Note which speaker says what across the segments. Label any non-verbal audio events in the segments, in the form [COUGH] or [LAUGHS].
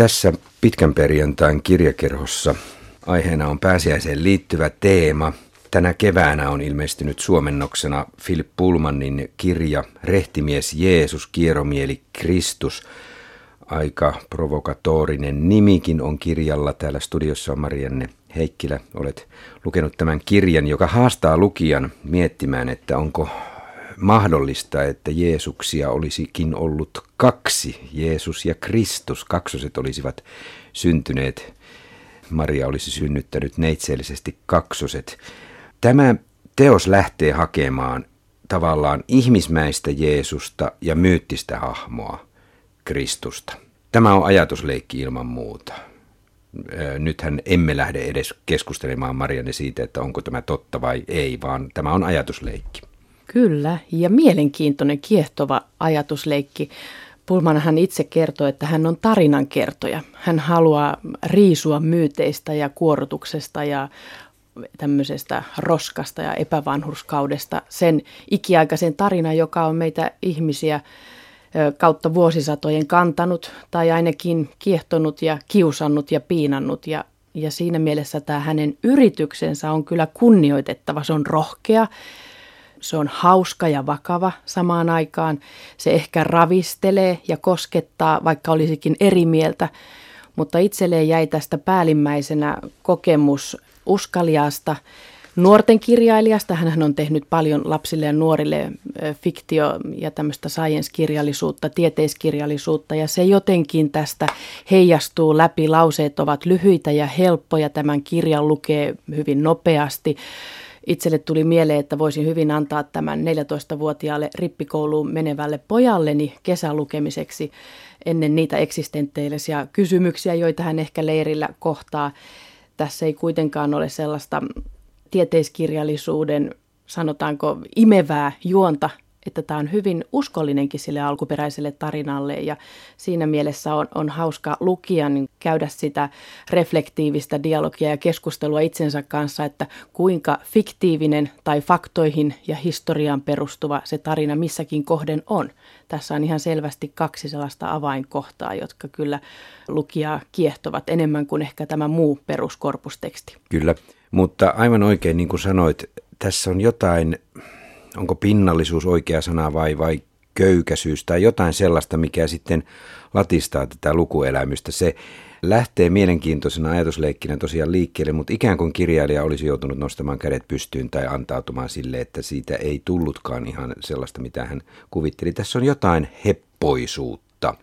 Speaker 1: Tässä pitkän perjantain kirjakerhossa aiheena on pääsiäiseen liittyvä teema. Tänä keväänä on ilmestynyt suomennoksena Philip Pullmanin kirja Rehtimies Jeesus, kieromieli Kristus. Aika provokatorinen nimikin on kirjalla. Täällä studiossa on Marianne Heikkilä. Olet lukenut tämän kirjan, joka haastaa lukijan miettimään, että onko mahdollista, että Jeesuksia olisikin ollut kaksi, Jeesus ja Kristus, kaksoset olisivat syntyneet. Maria olisi synnyttänyt neitseellisesti kaksoset. Tämä teos lähtee hakemaan tavallaan ihmismäistä Jeesusta ja myyttistä hahmoa, Kristusta. Tämä on ajatusleikki ilman muuta. Nythän emme lähde edes keskustelemaan Marianne siitä, että onko tämä totta vai ei, vaan tämä on ajatusleikki.
Speaker 2: Kyllä, ja mielenkiintoinen, kiehtova ajatusleikki. Pulman hän itse kertoo, että hän on tarinankertoja. Hän haluaa riisua myyteistä ja kuorotuksesta ja tämmöisestä roskasta ja epävanhurskaudesta sen ikiaikaisen tarinan, joka on meitä ihmisiä kautta vuosisatojen kantanut tai ainakin kiehtonut ja kiusannut ja piinannut. Ja, ja siinä mielessä tämä hänen yrityksensä on kyllä kunnioitettava. Se on rohkea, se on hauska ja vakava samaan aikaan. Se ehkä ravistelee ja koskettaa, vaikka olisikin eri mieltä, mutta itselleen jäi tästä päällimmäisenä kokemus uskaliaasta nuorten kirjailijasta. Hän on tehnyt paljon lapsille ja nuorille fiktio- ja tämmöistä science-kirjallisuutta, tieteiskirjallisuutta ja se jotenkin tästä heijastuu läpi. Lauseet ovat lyhyitä ja helppoja. Tämän kirjan lukee hyvin nopeasti itselle tuli mieleen, että voisin hyvin antaa tämän 14-vuotiaalle rippikouluun menevälle pojalleni kesälukemiseksi ennen niitä eksistentteellisia kysymyksiä, joita hän ehkä leirillä kohtaa. Tässä ei kuitenkaan ole sellaista tieteiskirjallisuuden, sanotaanko, imevää juonta että tämä on hyvin uskollinenkin sille alkuperäiselle tarinalle ja siinä mielessä on, on hauska lukija niin käydä sitä reflektiivistä dialogia ja keskustelua itsensä kanssa, että kuinka fiktiivinen tai faktoihin ja historiaan perustuva se tarina missäkin kohden on. Tässä on ihan selvästi kaksi sellaista avainkohtaa, jotka kyllä lukijaa kiehtovat enemmän kuin ehkä tämä muu peruskorpusteksti.
Speaker 1: Kyllä, mutta aivan oikein niin kuin sanoit, tässä on jotain onko pinnallisuus oikea sana vai, vai köykäisyys tai jotain sellaista, mikä sitten latistaa tätä lukuelämystä. Se lähtee mielenkiintoisena ajatusleikkinä tosiaan liikkeelle, mutta ikään kuin kirjailija olisi joutunut nostamaan kädet pystyyn tai antautumaan sille, että siitä ei tullutkaan ihan sellaista, mitä hän kuvitteli. Tässä on jotain heppoisuutta.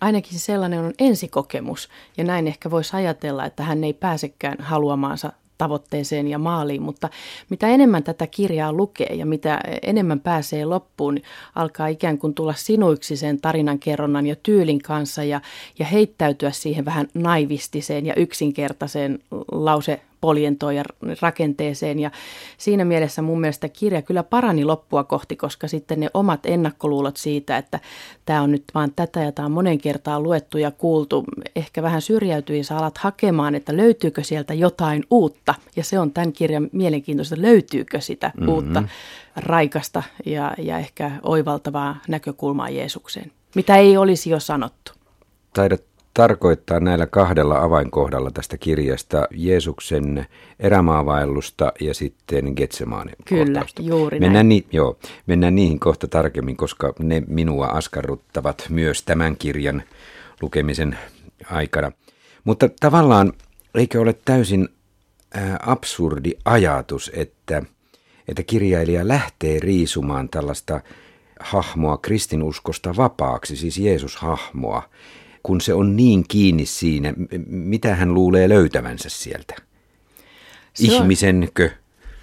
Speaker 2: Ainakin sellainen on ensikokemus, ja näin ehkä voisi ajatella, että hän ei pääsekään haluamaansa tavoitteeseen ja maaliin, mutta mitä enemmän tätä kirjaa lukee ja mitä enemmän pääsee loppuun, niin alkaa ikään kuin tulla sinuiksi sen tarinankerronnan ja tyylin kanssa ja, ja heittäytyä siihen vähän naivistiseen ja yksinkertaiseen lause poljentoon ja rakenteeseen. Ja siinä mielessä mun mielestä kirja kyllä parani loppua kohti, koska sitten ne omat ennakkoluulot siitä, että tämä on nyt vaan tätä ja tämä on monen kertaan luettu ja kuultu, ehkä vähän syrjäytyi ja sä alat hakemaan, että löytyykö sieltä jotain uutta. Ja se on tämän kirjan mielenkiintoista, löytyykö sitä mm-hmm. uutta, raikasta ja, ja ehkä oivaltavaa näkökulmaa Jeesukseen, mitä ei olisi jo sanottu.
Speaker 1: Taidat tarkoittaa näillä kahdella avainkohdalla tästä kirjasta Jeesuksen erämaavaellusta ja sitten Getsemaanin
Speaker 2: Kyllä,
Speaker 1: kohtausta.
Speaker 2: juuri
Speaker 1: mennään
Speaker 2: näin. Ni-
Speaker 1: joo, mennään niihin kohta tarkemmin, koska ne minua askarruttavat myös tämän kirjan lukemisen aikana. Mutta tavallaan eikö ole täysin absurdi ajatus, että, että kirjailija lähtee riisumaan tällaista hahmoa kristinuskosta vapaaksi, siis Jeesus-hahmoa, kun se on niin kiinni siinä, mitä hän luulee löytävänsä sieltä? Se Ihmisenkö?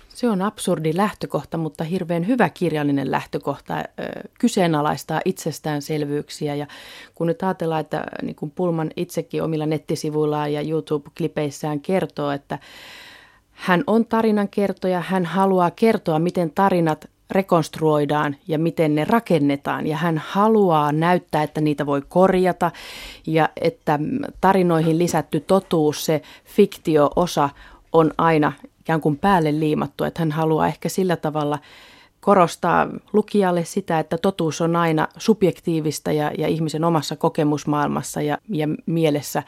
Speaker 2: Se on absurdi lähtökohta, mutta hirveän hyvä kirjallinen lähtökohta kyseenalaistaa itsestäänselvyyksiä. Ja kun nyt ajatellaan, että niin kuin Pulman itsekin omilla nettisivuillaan ja YouTube-klipeissään kertoo, että hän on tarinankertoja, hän haluaa kertoa, miten tarinat rekonstruoidaan ja miten ne rakennetaan. Ja hän haluaa näyttää, että niitä voi korjata ja että tarinoihin lisätty totuus, se fiktio-osa on aina ikään kuin päälle liimattu. Että hän haluaa ehkä sillä tavalla korostaa lukijalle sitä, että totuus on aina subjektiivista ja, ja ihmisen omassa kokemusmaailmassa ja, ja mielessä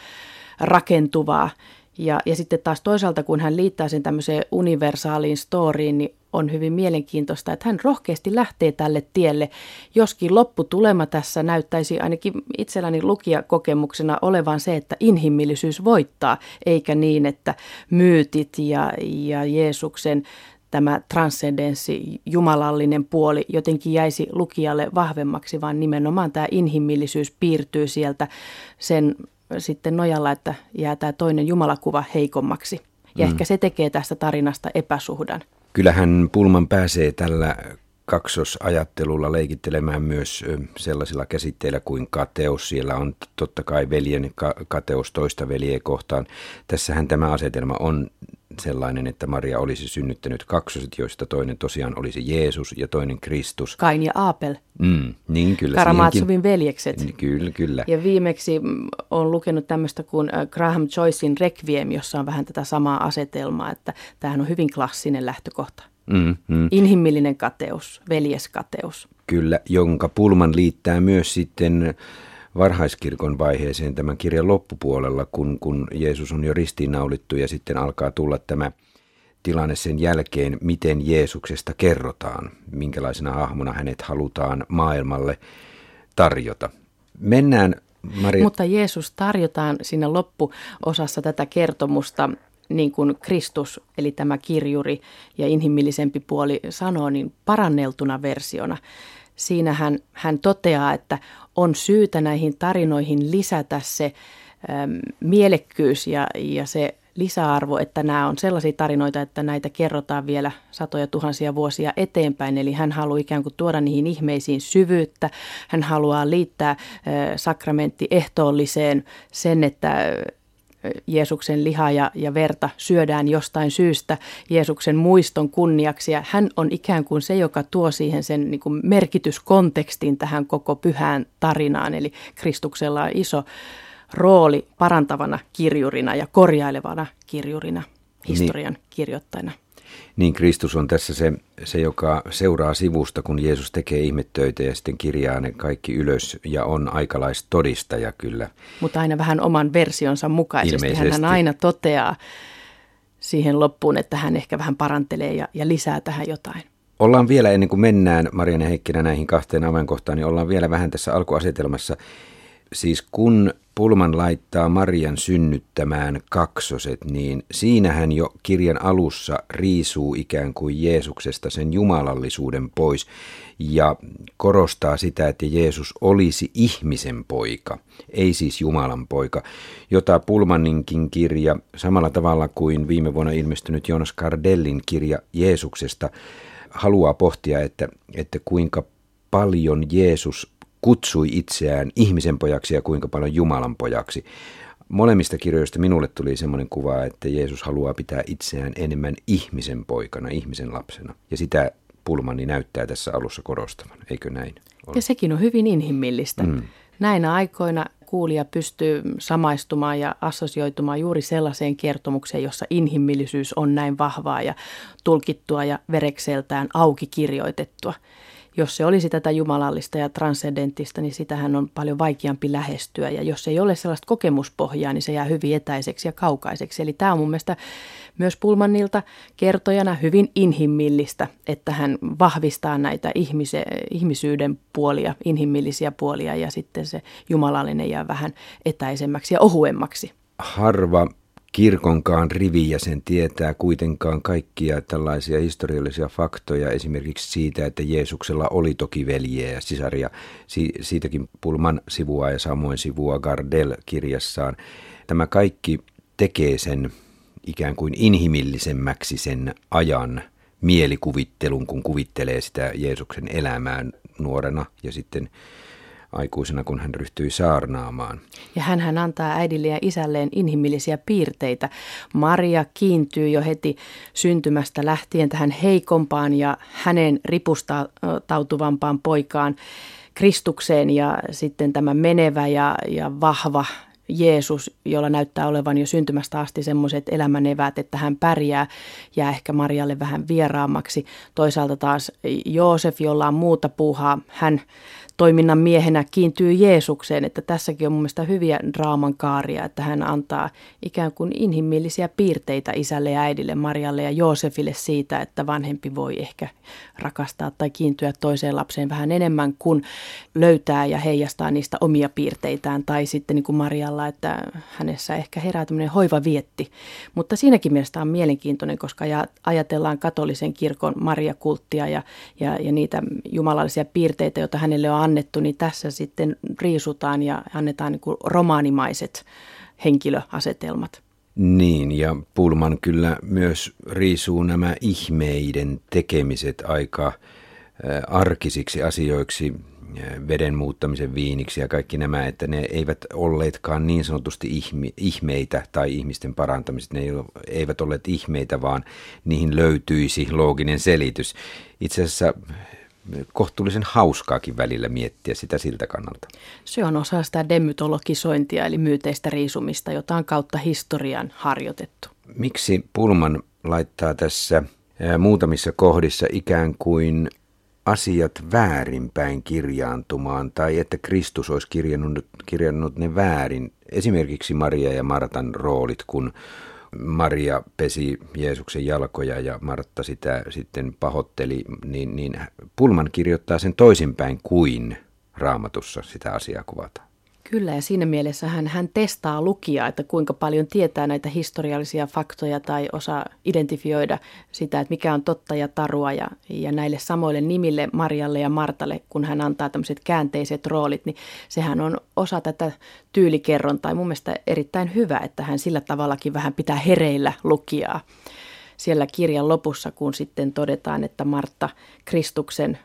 Speaker 2: rakentuvaa. Ja, ja sitten taas toisaalta, kun hän liittää sen tämmöiseen universaaliin storiin, niin on hyvin mielenkiintoista, että hän rohkeasti lähtee tälle tielle, joskin lopputulema tässä näyttäisi ainakin itselläni lukijakokemuksena olevan se, että inhimillisyys voittaa, eikä niin, että myytit ja, ja Jeesuksen tämä transcendenssi, jumalallinen puoli jotenkin jäisi lukijalle vahvemmaksi, vaan nimenomaan tämä inhimillisyys piirtyy sieltä sen sitten nojalla, että jää tämä toinen jumalakuva heikommaksi. Ja mm. ehkä se tekee tästä tarinasta epäsuhdan.
Speaker 1: Kyllähän Pulman pääsee tällä kaksosajattelulla leikittelemään myös sellaisilla käsitteillä kuin kateus. Siellä on totta kai veljen kateus toista veljeä kohtaan. Tässähän tämä asetelma on sellainen, että Maria olisi synnyttänyt kaksoset, joista toinen tosiaan olisi Jeesus ja toinen Kristus.
Speaker 2: Kain ja Aapel.
Speaker 1: Mm, niin kyllä.
Speaker 2: Karamaatsovin veljekset.
Speaker 1: Kyllä, kyllä.
Speaker 2: Ja viimeksi mm, olen lukenut tämmöistä kuin äh, Graham Joycein Requiem, jossa on vähän tätä samaa asetelmaa, että tämähän on hyvin klassinen lähtökohta. Mm, mm. Inhimillinen kateus, veljeskateus.
Speaker 1: Kyllä, jonka Pulman liittää myös sitten varhaiskirkon vaiheeseen tämän kirjan loppupuolella, kun, kun Jeesus on jo ristiinnaulittu ja sitten alkaa tulla tämä tilanne sen jälkeen, miten Jeesuksesta kerrotaan, minkälaisena hahmona hänet halutaan maailmalle tarjota. Mennään
Speaker 2: Maria... Mutta Jeesus tarjotaan siinä loppuosassa tätä kertomusta niin kuin Kristus, eli tämä kirjuri ja inhimillisempi puoli sanoo, niin paranneltuna versiona. Siinä hän, hän toteaa, että on syytä näihin tarinoihin lisätä se äm, mielekkyys ja, ja se lisäarvo, että nämä on sellaisia tarinoita, että näitä kerrotaan vielä satoja tuhansia vuosia eteenpäin. Eli hän haluaa ikään kuin tuoda niihin ihmeisiin syvyyttä. Hän haluaa liittää sakramentti ehtoolliseen sen, että Jeesuksen liha ja, ja verta syödään jostain syystä Jeesuksen muiston kunniaksi. Ja hän on ikään kuin se, joka tuo siihen sen niin kuin merkityskontekstin tähän koko pyhään tarinaan. Eli Kristuksella on iso rooli parantavana kirjurina ja korjailevana kirjurina, historian niin. kirjoittajana.
Speaker 1: Niin Kristus on tässä se, se, joka seuraa sivusta, kun Jeesus tekee ihmettöitä ja sitten kirjaa ne kaikki ylös ja on aikalaistodistaja kyllä.
Speaker 2: Mutta aina vähän oman versionsa mukaisesti. Ilmeisesti. Hän aina toteaa siihen loppuun, että hän ehkä vähän parantelee ja, ja lisää tähän jotain.
Speaker 1: Ollaan vielä ennen kuin mennään Marianne Heikkinä näihin kahteen avainkohtaan, niin ollaan vielä vähän tässä alkuasetelmassa. Siis kun Pulman laittaa Marian synnyttämään kaksoset, niin siinähän jo kirjan alussa riisuu ikään kuin Jeesuksesta sen jumalallisuuden pois ja korostaa sitä, että Jeesus olisi ihmisen poika, ei siis Jumalan poika, jota Pulmaninkin kirja samalla tavalla kuin viime vuonna ilmestynyt Jonas Cardellin kirja Jeesuksesta haluaa pohtia, että, että kuinka paljon Jeesus kutsui itseään ihmisen pojaksi ja kuinka paljon Jumalan pojaksi. Molemmista kirjoista minulle tuli semmoinen kuva, että Jeesus haluaa pitää itseään enemmän ihmisen poikana, ihmisen lapsena. Ja sitä Pulmani näyttää tässä alussa korostavan, eikö näin?
Speaker 2: Ole? Ja sekin on hyvin inhimillistä. Mm. Näinä aikoina kuulija pystyy samaistumaan ja assosioitumaan juuri sellaiseen kertomukseen, jossa inhimillisyys on näin vahvaa ja tulkittua ja verekseltään auki kirjoitettua jos se olisi tätä jumalallista ja transcendenttista, niin sitähän on paljon vaikeampi lähestyä. Ja jos ei ole sellaista kokemuspohjaa, niin se jää hyvin etäiseksi ja kaukaiseksi. Eli tämä on mun mielestä myös Pulmannilta kertojana hyvin inhimillistä, että hän vahvistaa näitä ihmise, ihmisyyden puolia, inhimillisiä puolia ja sitten se jumalallinen jää vähän etäisemmäksi ja ohuemmaksi.
Speaker 1: Harva kirkonkaan rivijäsen tietää kuitenkaan kaikkia tällaisia historiallisia faktoja, esimerkiksi siitä, että Jeesuksella oli toki veljeä ja sisaria. Si- siitäkin Pulman sivua ja samoin sivua Gardel kirjassaan. Tämä kaikki tekee sen ikään kuin inhimillisemmäksi sen ajan mielikuvittelun, kun kuvittelee sitä Jeesuksen elämään nuorena ja sitten aikuisena, kun hän ryhtyi saarnaamaan.
Speaker 2: Ja hän, antaa äidille ja isälleen inhimillisiä piirteitä. Maria kiintyy jo heti syntymästä lähtien tähän heikompaan ja hänen ripustautuvampaan poikaan Kristukseen ja sitten tämä menevä ja, ja vahva Jeesus, jolla näyttää olevan jo syntymästä asti semmoiset elämän eväät, että hän pärjää, ja ehkä Marialle vähän vieraammaksi. Toisaalta taas Joosef, jolla on muuta puuhaa, hän toiminnan miehenä kiintyy Jeesukseen, että tässäkin on mun mielestä hyviä draaman kaaria, että hän antaa ikään kuin inhimillisiä piirteitä isälle ja äidille, Marialle ja Joosefille siitä, että vanhempi voi ehkä rakastaa tai kiintyä toiseen lapseen vähän enemmän kuin löytää ja heijastaa niistä omia piirteitään tai sitten niin kuin Marialla, että hänessä ehkä herää tämmöinen hoiva vietti. Mutta siinäkin mielestä on mielenkiintoinen, koska ajatellaan katolisen kirkon Maria-kulttia ja, ja, ja niitä jumalallisia piirteitä, joita hänelle on annettu, niin tässä sitten riisutaan ja annetaan niin romaanimaiset henkilöasetelmat.
Speaker 1: Niin, ja Pulman kyllä myös riisuu nämä ihmeiden tekemiset aika arkisiksi asioiksi, veden muuttamisen viiniksi ja kaikki nämä, että ne eivät olleetkaan niin sanotusti ihmeitä tai ihmisten parantamiset, ne eivät olleet ihmeitä, vaan niihin löytyisi looginen selitys. Itse asiassa kohtuullisen hauskaakin välillä miettiä sitä siltä kannalta.
Speaker 2: Se on osa sitä demytologisointia eli myyteistä riisumista, jota on kautta historian harjoitettu.
Speaker 1: Miksi Pulman laittaa tässä muutamissa kohdissa ikään kuin asiat väärinpäin kirjaantumaan tai että Kristus olisi kirjannut, kirjannut ne väärin. Esimerkiksi Maria ja Martan roolit, kun Maria pesi Jeesuksen jalkoja ja Martta sitä sitten pahoitteli, niin, niin Pulman kirjoittaa sen toisinpäin kuin raamatussa sitä asiaa kuvataan.
Speaker 2: Kyllä, ja siinä mielessä hän, hän testaa lukijaa, että kuinka paljon tietää näitä historiallisia faktoja tai osaa identifioida sitä, että mikä on totta ja tarua. Ja, ja näille samoille nimille, Marjalle ja Martalle, kun hän antaa tämmöiset käänteiset roolit, niin sehän on osa tätä tyylikerrontaa. Mun mielestä erittäin hyvä, että hän sillä tavallakin vähän pitää hereillä lukijaa. Siellä kirjan lopussa, kun sitten todetaan, että Martta Kristuksen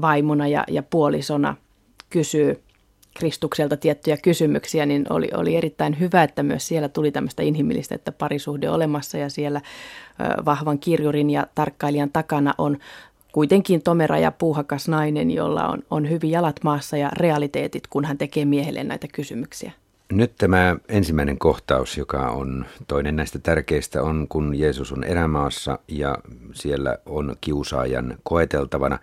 Speaker 2: vaimona ja, ja puolisona kysyy Kristukselta tiettyjä kysymyksiä, niin oli, oli erittäin hyvä, että myös siellä tuli tämmöistä inhimillistä, että parisuhde olemassa ja siellä vahvan kirjurin ja tarkkailijan takana on kuitenkin tomera ja puuhakas nainen, jolla on, on hyvin jalat maassa ja realiteetit, kun hän tekee miehelle näitä kysymyksiä.
Speaker 1: Nyt tämä ensimmäinen kohtaus, joka on toinen näistä tärkeistä, on kun Jeesus on erämaassa ja siellä on kiusaajan koeteltavana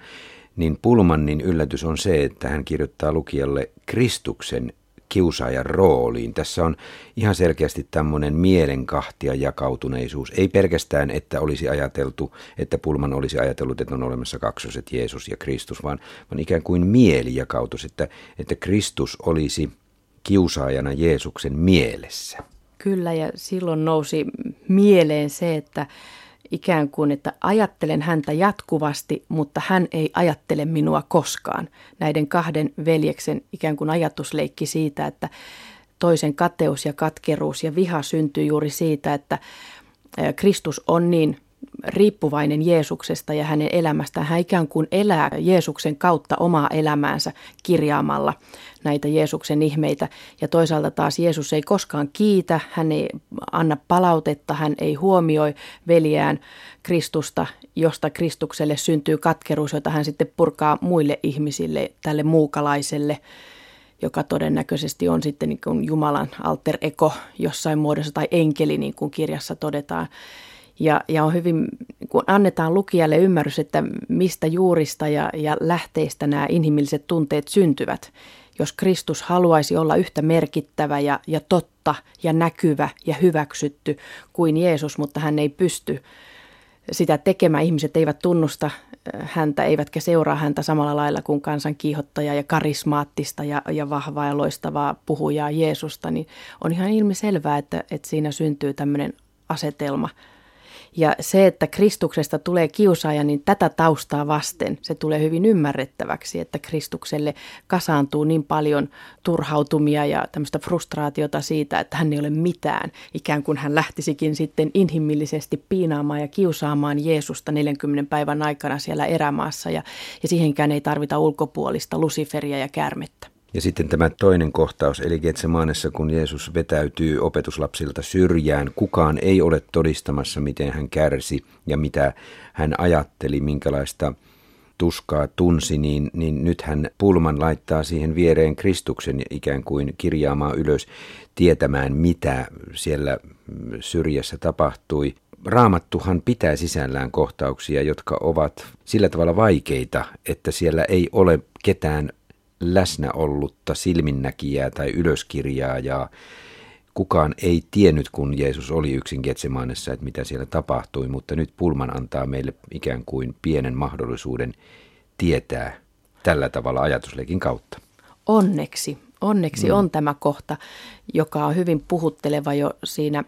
Speaker 1: niin Pulmannin yllätys on se, että hän kirjoittaa lukijalle Kristuksen kiusaajan rooliin. Tässä on ihan selkeästi tämmöinen mielenkahtia jakautuneisuus. Ei pelkästään, että olisi ajateltu, että Pulman olisi ajatellut, että on olemassa kaksoset Jeesus ja Kristus, vaan, vaan ikään kuin mieli jakautus, että, että Kristus olisi kiusaajana Jeesuksen mielessä.
Speaker 2: Kyllä, ja silloin nousi mieleen se, että ikään kuin, että ajattelen häntä jatkuvasti, mutta hän ei ajattele minua koskaan. Näiden kahden veljeksen ikään kuin ajatusleikki siitä, että toisen kateus ja katkeruus ja viha syntyy juuri siitä, että Kristus on niin riippuvainen Jeesuksesta ja hänen elämästään. Hän ikään kuin elää Jeesuksen kautta omaa elämäänsä kirjaamalla näitä Jeesuksen ihmeitä. Ja toisaalta taas Jeesus ei koskaan kiitä, hän ei anna palautetta, hän ei huomioi veljään Kristusta, josta Kristukselle syntyy katkeruus, jota hän sitten purkaa muille ihmisille, tälle muukalaiselle joka todennäköisesti on sitten niin kuin Jumalan alter ego jossain muodossa tai enkeli, niin kuin kirjassa todetaan. Ja, ja on hyvin, kun annetaan lukijalle ymmärrys, että mistä juurista ja, ja lähteistä nämä inhimilliset tunteet syntyvät. Jos Kristus haluaisi olla yhtä merkittävä ja, ja totta ja näkyvä ja hyväksytty kuin Jeesus, mutta hän ei pysty sitä tekemään. Ihmiset eivät tunnusta äh, häntä, eivätkä seuraa häntä samalla lailla kuin kansan kiihottaja ja karismaattista ja, ja vahvaa ja loistavaa puhujaa Jeesusta, niin on ihan ilmiselvää, että, että siinä syntyy tämmöinen asetelma – ja se, että Kristuksesta tulee kiusaaja, niin tätä taustaa vasten se tulee hyvin ymmärrettäväksi, että Kristukselle kasaantuu niin paljon turhautumia ja tämmöistä frustraatiota siitä, että hän ei ole mitään. Ikään kuin hän lähtisikin sitten inhimillisesti piinaamaan ja kiusaamaan Jeesusta 40 päivän aikana siellä erämaassa ja, ja siihenkään ei tarvita ulkopuolista Luciferia ja kärmettä.
Speaker 1: Ja sitten tämä toinen kohtaus, eli Getsemanessa, kun Jeesus vetäytyy opetuslapsilta syrjään, kukaan ei ole todistamassa, miten hän kärsi ja mitä hän ajatteli, minkälaista tuskaa tunsi, niin, niin nythän Pulman laittaa siihen viereen Kristuksen ikään kuin kirjaamaan ylös tietämään, mitä siellä syrjässä tapahtui. Raamattuhan pitää sisällään kohtauksia, jotka ovat sillä tavalla vaikeita, että siellä ei ole ketään läsnä ollutta silminnäkijää tai ylöskirjaajaa. Kukaan ei tiennyt, kun Jeesus oli yksin Getsemaanessa, että mitä siellä tapahtui, mutta nyt Pulman antaa meille ikään kuin pienen mahdollisuuden tietää tällä tavalla ajatusleikin kautta.
Speaker 2: Onneksi, onneksi mm. on tämä kohta, joka on hyvin puhutteleva jo siinä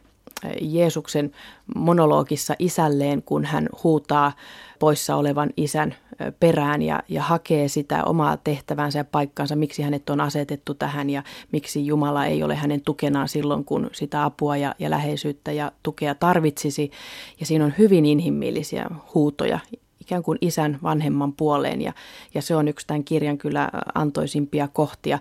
Speaker 2: Jeesuksen monologissa isälleen, kun hän huutaa poissa olevan isän perään ja, ja hakee sitä omaa tehtävänsä ja paikkaansa, miksi hänet on asetettu tähän ja miksi Jumala ei ole hänen tukenaan silloin, kun sitä apua ja, ja läheisyyttä ja tukea tarvitsisi. Ja siinä on hyvin inhimillisiä huutoja ikään kuin isän vanhemman puoleen ja, ja se on yksi tämän kirjan kyllä antoisimpia kohtia.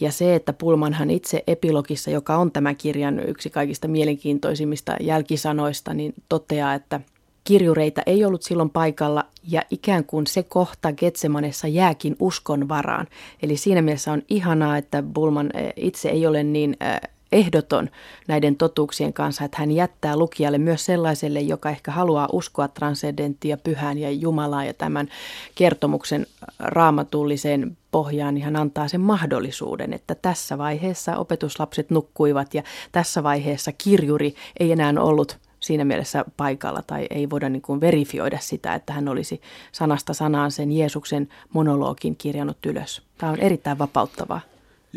Speaker 2: Ja se, että Pulmanhan itse epilogissa, joka on tämän kirjan yksi kaikista mielenkiintoisimmista jälkisanoista, niin toteaa, että kirjureita ei ollut silloin paikalla ja ikään kuin se kohta Getsemanessa jääkin uskon varaan. Eli siinä mielessä on ihanaa, että Bulman eh, itse ei ole niin eh, ehdoton näiden totuuksien kanssa, että hän jättää lukijalle myös sellaiselle, joka ehkä haluaa uskoa transcendenttia, pyhään ja Jumalaa ja tämän kertomuksen raamatulliseen pohjaan, niin hän antaa sen mahdollisuuden, että tässä vaiheessa opetuslapset nukkuivat ja tässä vaiheessa kirjuri ei enää ollut siinä mielessä paikalla tai ei voida niin kuin verifioida sitä, että hän olisi sanasta sanaan sen Jeesuksen monologin kirjannut ylös. Tämä on erittäin vapauttavaa.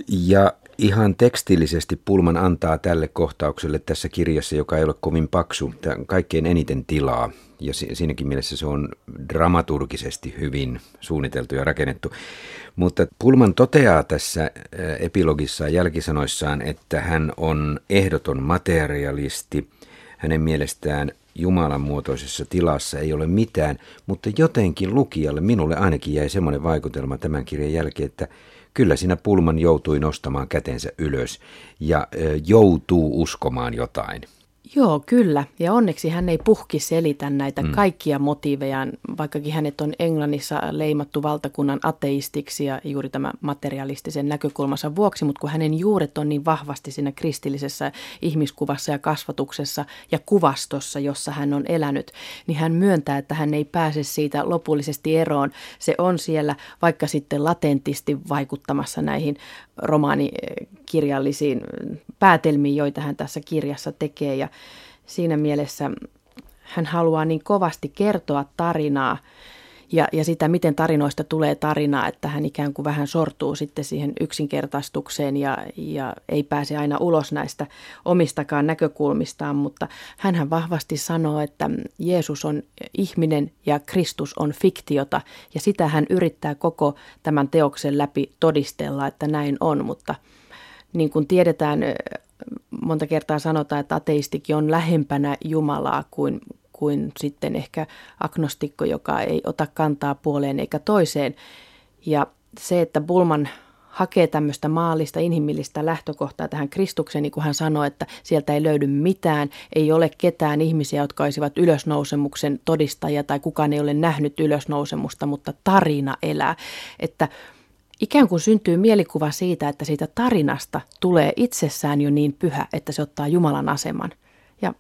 Speaker 1: Ja ihan tekstillisesti Pulman antaa tälle kohtaukselle tässä kirjassa, joka ei ole kovin paksu, kaikkein eniten tilaa. Ja siinäkin mielessä se on dramaturgisesti hyvin suunniteltu ja rakennettu. Mutta Pulman toteaa tässä epilogissa jälkisanoissaan, että hän on ehdoton materialisti. Hänen mielestään Jumalan muotoisessa tilassa ei ole mitään, mutta jotenkin lukijalle, minulle ainakin jäi semmoinen vaikutelma tämän kirjan jälkeen, että kyllä siinä Pulman joutui nostamaan kätensä ylös ja joutuu uskomaan jotain.
Speaker 2: Joo, kyllä. Ja onneksi hän ei puhki selitä näitä mm. kaikkia motiivejaan, vaikkakin hänet on Englannissa leimattu valtakunnan ateistiksi ja juuri tämä materialistisen näkökulmansa vuoksi, mutta kun hänen juuret on niin vahvasti siinä kristillisessä ihmiskuvassa ja kasvatuksessa ja kuvastossa, jossa hän on elänyt, niin hän myöntää, että hän ei pääse siitä lopullisesti eroon. Se on siellä vaikka sitten latentisti vaikuttamassa näihin romaanikirjallisiin päätelmiin, joita hän tässä kirjassa tekee. Ja siinä mielessä hän haluaa niin kovasti kertoa tarinaa ja, ja sitä, miten tarinoista tulee tarinaa, että hän ikään kuin vähän sortuu sitten siihen yksinkertaistukseen ja, ja ei pääse aina ulos näistä omistakaan näkökulmistaan, mutta hän vahvasti sanoo, että Jeesus on ihminen ja Kristus on fiktiota ja sitä hän yrittää koko tämän teoksen läpi todistella, että näin on, mutta niin kuin tiedetään, monta kertaa sanotaan, että ateistikin on lähempänä Jumalaa kuin, kuin sitten ehkä agnostikko, joka ei ota kantaa puoleen eikä toiseen. Ja se, että Bulman hakee tämmöistä maallista, inhimillistä lähtökohtaa tähän Kristukseen, niin kuin hän sanoi, että sieltä ei löydy mitään, ei ole ketään ihmisiä, jotka olisivat ylösnousemuksen todistajia tai kukaan ei ole nähnyt ylösnousemusta, mutta tarina elää. Että ikään kuin syntyy mielikuva siitä, että siitä tarinasta tulee itsessään jo niin pyhä, että se ottaa Jumalan aseman. Ja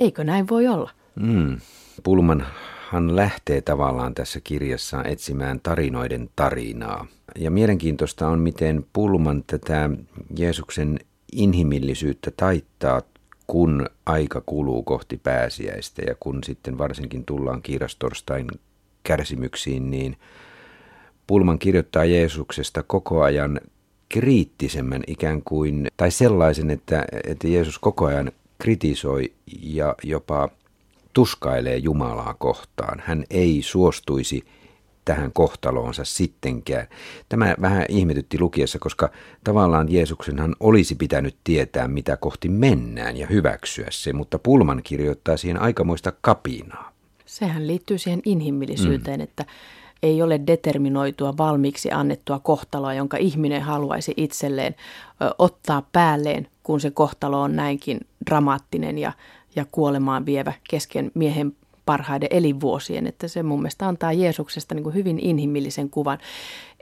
Speaker 2: eikö näin voi olla?
Speaker 1: Mm. Pulmanhan lähtee tavallaan tässä kirjassaan etsimään tarinoiden tarinaa. Ja mielenkiintoista on, miten Pulman tätä Jeesuksen inhimillisyyttä taittaa, kun aika kuluu kohti pääsiäistä ja kun sitten varsinkin tullaan kiirastorstain kärsimyksiin, niin – Pulman kirjoittaa Jeesuksesta koko ajan kriittisemmän ikään kuin, tai sellaisen, että, että Jeesus koko ajan kritisoi ja jopa tuskailee Jumalaa kohtaan. Hän ei suostuisi tähän kohtaloonsa sittenkään. Tämä vähän ihmetytti lukiessa, koska tavallaan Jeesuksenhan olisi pitänyt tietää, mitä kohti mennään ja hyväksyä se, mutta Pulman kirjoittaa siihen aikamoista kapinaa.
Speaker 2: Sehän liittyy siihen inhimillisyyteen, mm. että ei ole determinoitua valmiiksi annettua kohtaloa, jonka ihminen haluaisi itselleen ottaa päälleen, kun se kohtalo on näinkin dramaattinen ja, ja kuolemaan vievä kesken miehen parhaiden elinvuosien. Että se mun mielestä antaa Jeesuksesta niin kuin hyvin inhimillisen kuvan.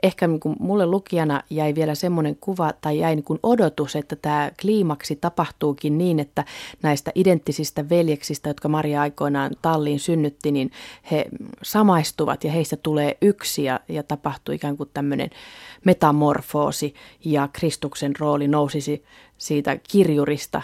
Speaker 2: Ehkä niin kuin mulle lukijana jäi vielä semmoinen kuva tai jäi niin kuin odotus, että tämä kliimaksi tapahtuukin niin, että näistä identtisistä veljeksistä, jotka Maria aikoinaan talliin synnytti, niin he samaistuvat ja heistä tulee yksi ja, ja tapahtuu ikään kuin tämmöinen metamorfoosi ja Kristuksen rooli nousisi siitä kirjurista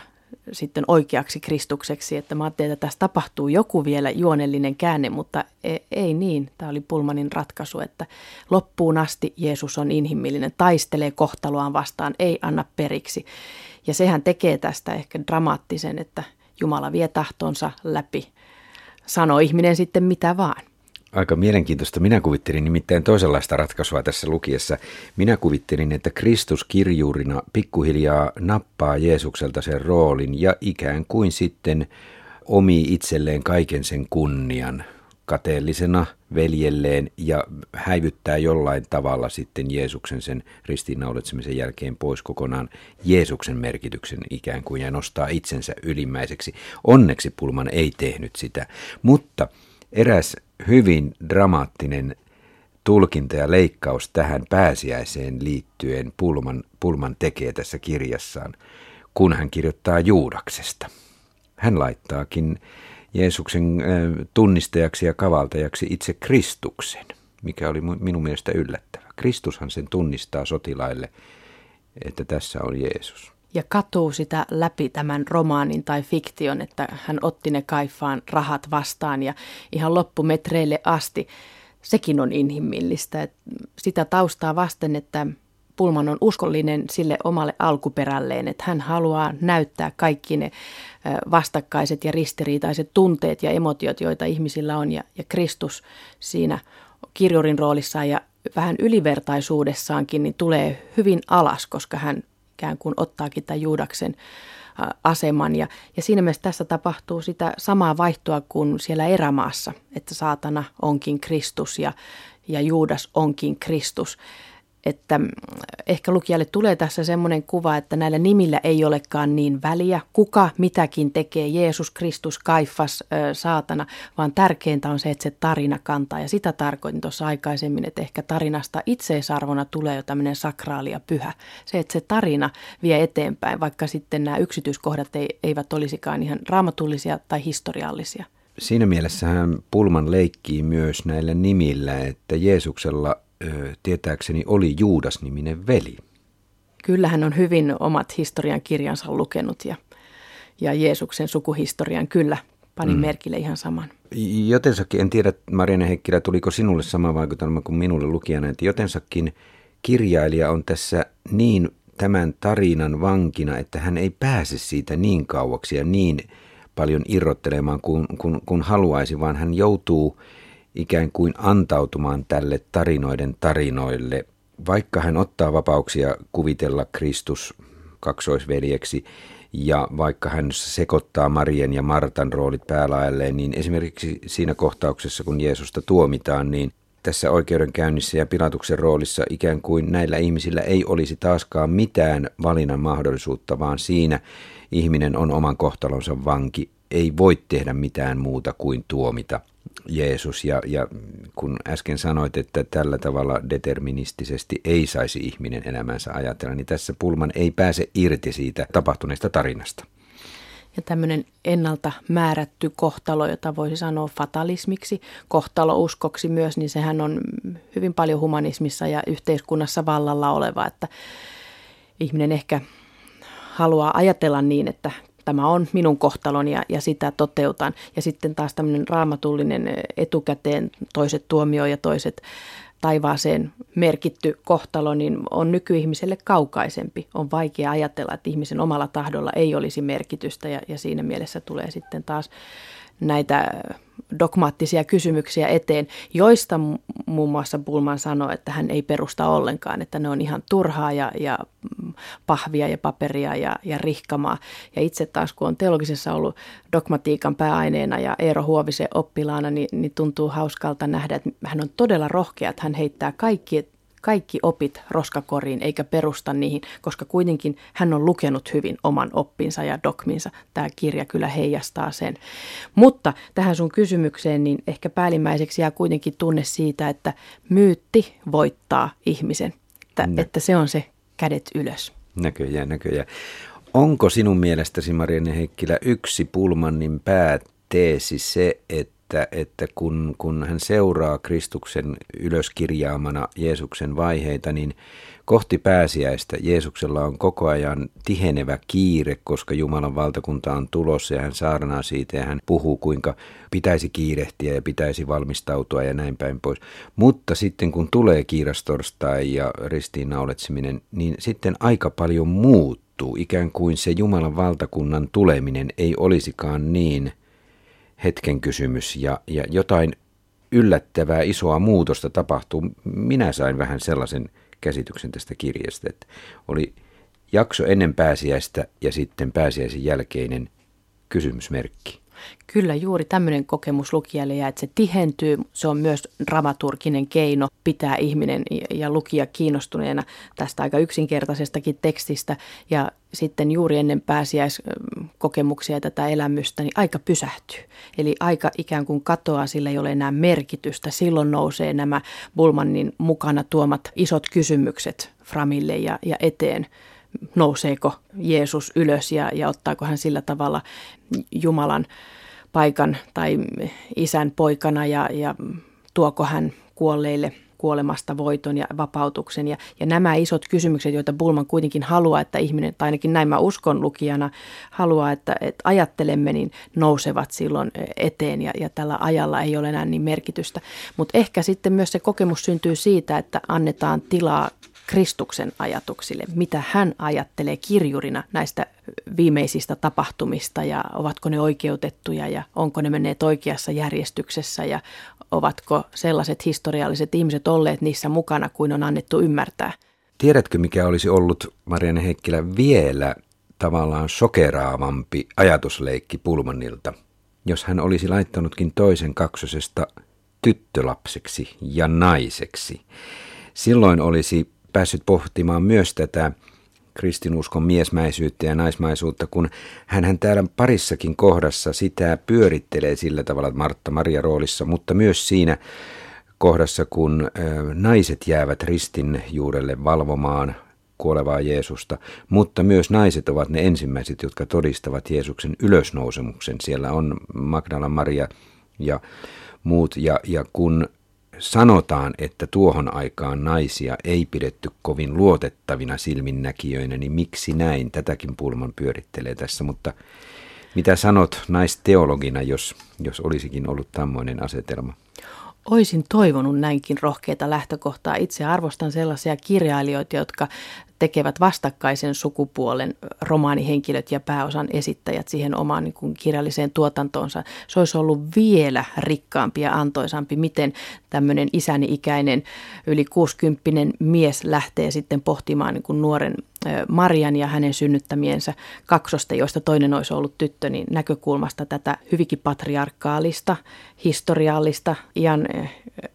Speaker 2: sitten oikeaksi Kristukseksi, että mä ajattelin, että tässä tapahtuu joku vielä juonellinen käänne, mutta e, ei niin. Tämä oli Pulmanin ratkaisu, että loppuun asti Jeesus on inhimillinen, taistelee kohtaloaan vastaan, ei anna periksi. Ja sehän tekee tästä ehkä dramaattisen, että Jumala vie tahtonsa läpi. Sano ihminen sitten mitä vaan.
Speaker 1: Aika mielenkiintoista. Minä kuvittelin nimittäin toisenlaista ratkaisua tässä lukiessa. Minä kuvittelin, että Kristus kirjuurina pikkuhiljaa nappaa Jeesukselta sen roolin ja ikään kuin sitten omi itselleen kaiken sen kunnian kateellisena veljelleen ja häivyttää jollain tavalla sitten Jeesuksen sen ristiinnaulitsemisen jälkeen pois kokonaan Jeesuksen merkityksen ikään kuin ja nostaa itsensä ylimmäiseksi. Onneksi Pulman ei tehnyt sitä, mutta eräs hyvin dramaattinen tulkinta ja leikkaus tähän pääsiäiseen liittyen Pulman, Pulman tekee tässä kirjassaan, kun hän kirjoittaa Juudaksesta. Hän laittaakin Jeesuksen tunnistajaksi ja kavaltajaksi itse Kristuksen, mikä oli minun mielestä yllättävä. Kristushan sen tunnistaa sotilaille, että tässä on Jeesus
Speaker 2: ja katuu sitä läpi tämän romaanin tai fiktion, että hän otti ne kaifaan rahat vastaan ja ihan loppumetreille asti. Sekin on inhimillistä. Sitä taustaa vasten, että Pulman on uskollinen sille omalle alkuperälleen, että hän haluaa näyttää kaikki ne vastakkaiset ja ristiriitaiset tunteet ja emotiot, joita ihmisillä on. Ja, ja Kristus siinä kirjurin roolissaan ja vähän ylivertaisuudessaankin niin tulee hyvin alas, koska hän ikään kuin ottaakin tämän Juudaksen aseman. Ja, ja siinä mielessä tässä tapahtuu sitä samaa vaihtoa kuin siellä erämaassa, että saatana onkin Kristus ja, ja Juudas onkin Kristus että ehkä lukijalle tulee tässä semmoinen kuva, että näillä nimillä ei olekaan niin väliä, kuka mitäkin tekee, Jeesus, Kristus, Kaifas, saatana, vaan tärkeintä on se, että se tarina kantaa. Ja sitä tarkoitin tuossa aikaisemmin, että ehkä tarinasta itseisarvona tulee jo tämmöinen sakraali ja pyhä. Se, että se tarina vie eteenpäin, vaikka sitten nämä yksityiskohdat ei, eivät olisikaan ihan raamatullisia tai historiallisia.
Speaker 1: Siinä mielessähän Pulman leikkii myös näillä nimillä, että Jeesuksella tietääkseni oli Juudas-niminen veli.
Speaker 2: Kyllä hän on hyvin omat historian kirjansa lukenut ja, ja Jeesuksen sukuhistorian kyllä panin mm. merkille ihan saman.
Speaker 1: Jotensakin, en tiedä Marianne Heikkilä, tuliko sinulle sama vaikutelma kuin minulle lukijana, että jotensakin kirjailija on tässä niin tämän tarinan vankina, että hän ei pääse siitä niin kauaksi ja niin paljon irrottelemaan kuin, kuin, kuin haluaisi, vaan hän joutuu ikään kuin antautumaan tälle tarinoiden tarinoille, vaikka hän ottaa vapauksia kuvitella Kristus kaksoisveljeksi ja vaikka hän sekoittaa Marien ja Martan roolit päälaelleen, niin esimerkiksi siinä kohtauksessa, kun Jeesusta tuomitaan, niin tässä oikeudenkäynnissä ja Pilatuksen roolissa ikään kuin näillä ihmisillä ei olisi taaskaan mitään valinnan mahdollisuutta, vaan siinä ihminen on oman kohtalonsa vanki, ei voi tehdä mitään muuta kuin tuomita – Jeesus. Ja, ja kun äsken sanoit, että tällä tavalla deterministisesti ei saisi ihminen elämänsä ajatella, niin tässä Pulman ei pääse irti siitä tapahtuneesta tarinasta.
Speaker 2: Ja tämmöinen ennalta määrätty kohtalo, jota voisi sanoa fatalismiksi, kohtalouskoksi myös, niin sehän on hyvin paljon humanismissa ja yhteiskunnassa vallalla oleva, että ihminen ehkä haluaa ajatella niin, että tämä on minun kohtaloni ja, ja sitä toteutan. Ja sitten taas tämmöinen raamatullinen etukäteen toiset tuomio ja toiset taivaaseen merkitty kohtalo niin on nykyihmiselle kaukaisempi. On vaikea ajatella, että ihmisen omalla tahdolla ei olisi merkitystä ja, ja siinä mielessä tulee sitten taas näitä dogmaattisia kysymyksiä eteen, joista muun muassa Bulman sanoi, että hän ei perusta ollenkaan, että ne on ihan turhaa ja, ja pahvia ja paperia ja, ja rihkamaa. Ja itse taas, kun on teologisessa ollut dogmatiikan pääaineena ja Eero Huovisen oppilaana, niin, niin tuntuu hauskalta nähdä, että hän on todella rohkea, että hän heittää kaikki kaikki opit roskakoriin eikä perusta niihin, koska kuitenkin hän on lukenut hyvin oman oppinsa ja dogminsa. Tämä kirja kyllä heijastaa sen. Mutta tähän sun kysymykseen, niin ehkä päällimmäiseksi jää kuitenkin tunne siitä, että myytti voittaa ihmisen. Että, no. että se on se kädet ylös.
Speaker 1: Näköjään, näköjään. Onko sinun mielestäsi, Marianne Heikkilä, yksi Pulmannin pääteesi se, että, että kun, kun hän seuraa Kristuksen ylöskirjaamana Jeesuksen vaiheita, niin kohti pääsiäistä Jeesuksella on koko ajan tihenevä kiire, koska Jumalan valtakunta on tulossa ja hän saarnaa siitä ja hän puhuu, kuinka pitäisi kiirehtiä ja pitäisi valmistautua ja näin päin pois. Mutta sitten kun tulee kiirastorstai ja ristiinnauletseminen, niin sitten aika paljon muut muuttuu, ikään kuin se Jumalan valtakunnan tuleminen ei olisikaan niin hetken kysymys ja, ja jotain yllättävää isoa muutosta tapahtuu. Minä sain vähän sellaisen käsityksen tästä kirjasta, että oli jakso ennen pääsiäistä ja sitten pääsiäisen jälkeinen kysymysmerkki.
Speaker 2: Kyllä juuri tämmöinen kokemus lukijalle ja että se tihentyy. Se on myös dramaturginen keino pitää ihminen ja lukija kiinnostuneena tästä aika yksinkertaisestakin tekstistä. Ja sitten juuri ennen pääsiäiskokemuksia tätä elämystä, niin aika pysähtyy. Eli aika ikään kuin katoaa, sillä ei ole enää merkitystä. Silloin nousee nämä Bulmanin mukana tuomat isot kysymykset Framille ja, ja eteen nouseeko Jeesus ylös ja, ja ottaako hän sillä tavalla Jumalan paikan tai isän poikana ja, ja tuoko hän kuolleille kuolemasta voiton ja vapautuksen. Ja, ja nämä isot kysymykset, joita Bulman kuitenkin haluaa, että ihminen, tai ainakin näin mä uskon lukijana, haluaa, että, että ajattelemme, niin nousevat silloin eteen ja, ja tällä ajalla ei ole enää niin merkitystä. Mutta ehkä sitten myös se kokemus syntyy siitä, että annetaan tilaa Kristuksen ajatuksille, mitä hän ajattelee kirjurina näistä viimeisistä tapahtumista ja ovatko ne oikeutettuja ja onko ne menneet oikeassa järjestyksessä ja ovatko sellaiset historialliset ihmiset olleet niissä mukana kuin on annettu ymmärtää.
Speaker 1: Tiedätkö, mikä olisi ollut Marianne Heikkilä vielä tavallaan sokeraavampi ajatusleikki Pulmanilta, jos hän olisi laittanutkin toisen kaksosesta tyttölapseksi ja naiseksi. Silloin olisi päässyt pohtimaan myös tätä kristinuskon miesmäisyyttä ja naismaisuutta, kun hän täällä parissakin kohdassa sitä pyörittelee sillä tavalla Martta Maria roolissa, mutta myös siinä kohdassa, kun naiset jäävät ristin juurelle valvomaan kuolevaa Jeesusta, mutta myös naiset ovat ne ensimmäiset, jotka todistavat Jeesuksen ylösnousemuksen. Siellä on Magdala Maria ja muut, ja, ja kun sanotaan, että tuohon aikaan naisia ei pidetty kovin luotettavina silminnäkijöinä, niin miksi näin? Tätäkin pulman pyörittelee tässä, mutta mitä sanot naisteologina, jos, jos olisikin ollut tämmöinen asetelma?
Speaker 2: Oisin toivonut näinkin rohkeita lähtökohtaa. Itse arvostan sellaisia kirjailijoita, jotka tekevät vastakkaisen sukupuolen romaanihenkilöt ja pääosan esittäjät siihen omaan niin kuin kirjalliseen tuotantoonsa. Se olisi ollut vielä rikkaampi ja antoisampi, miten tämmöinen isäni-ikäinen yli 60 mies lähtee sitten pohtimaan niin kuin nuoren Marian ja hänen synnyttämiensä kaksosta, joista toinen olisi ollut tyttö, niin näkökulmasta tätä hyvinkin patriarkaalista, historiallista, ihan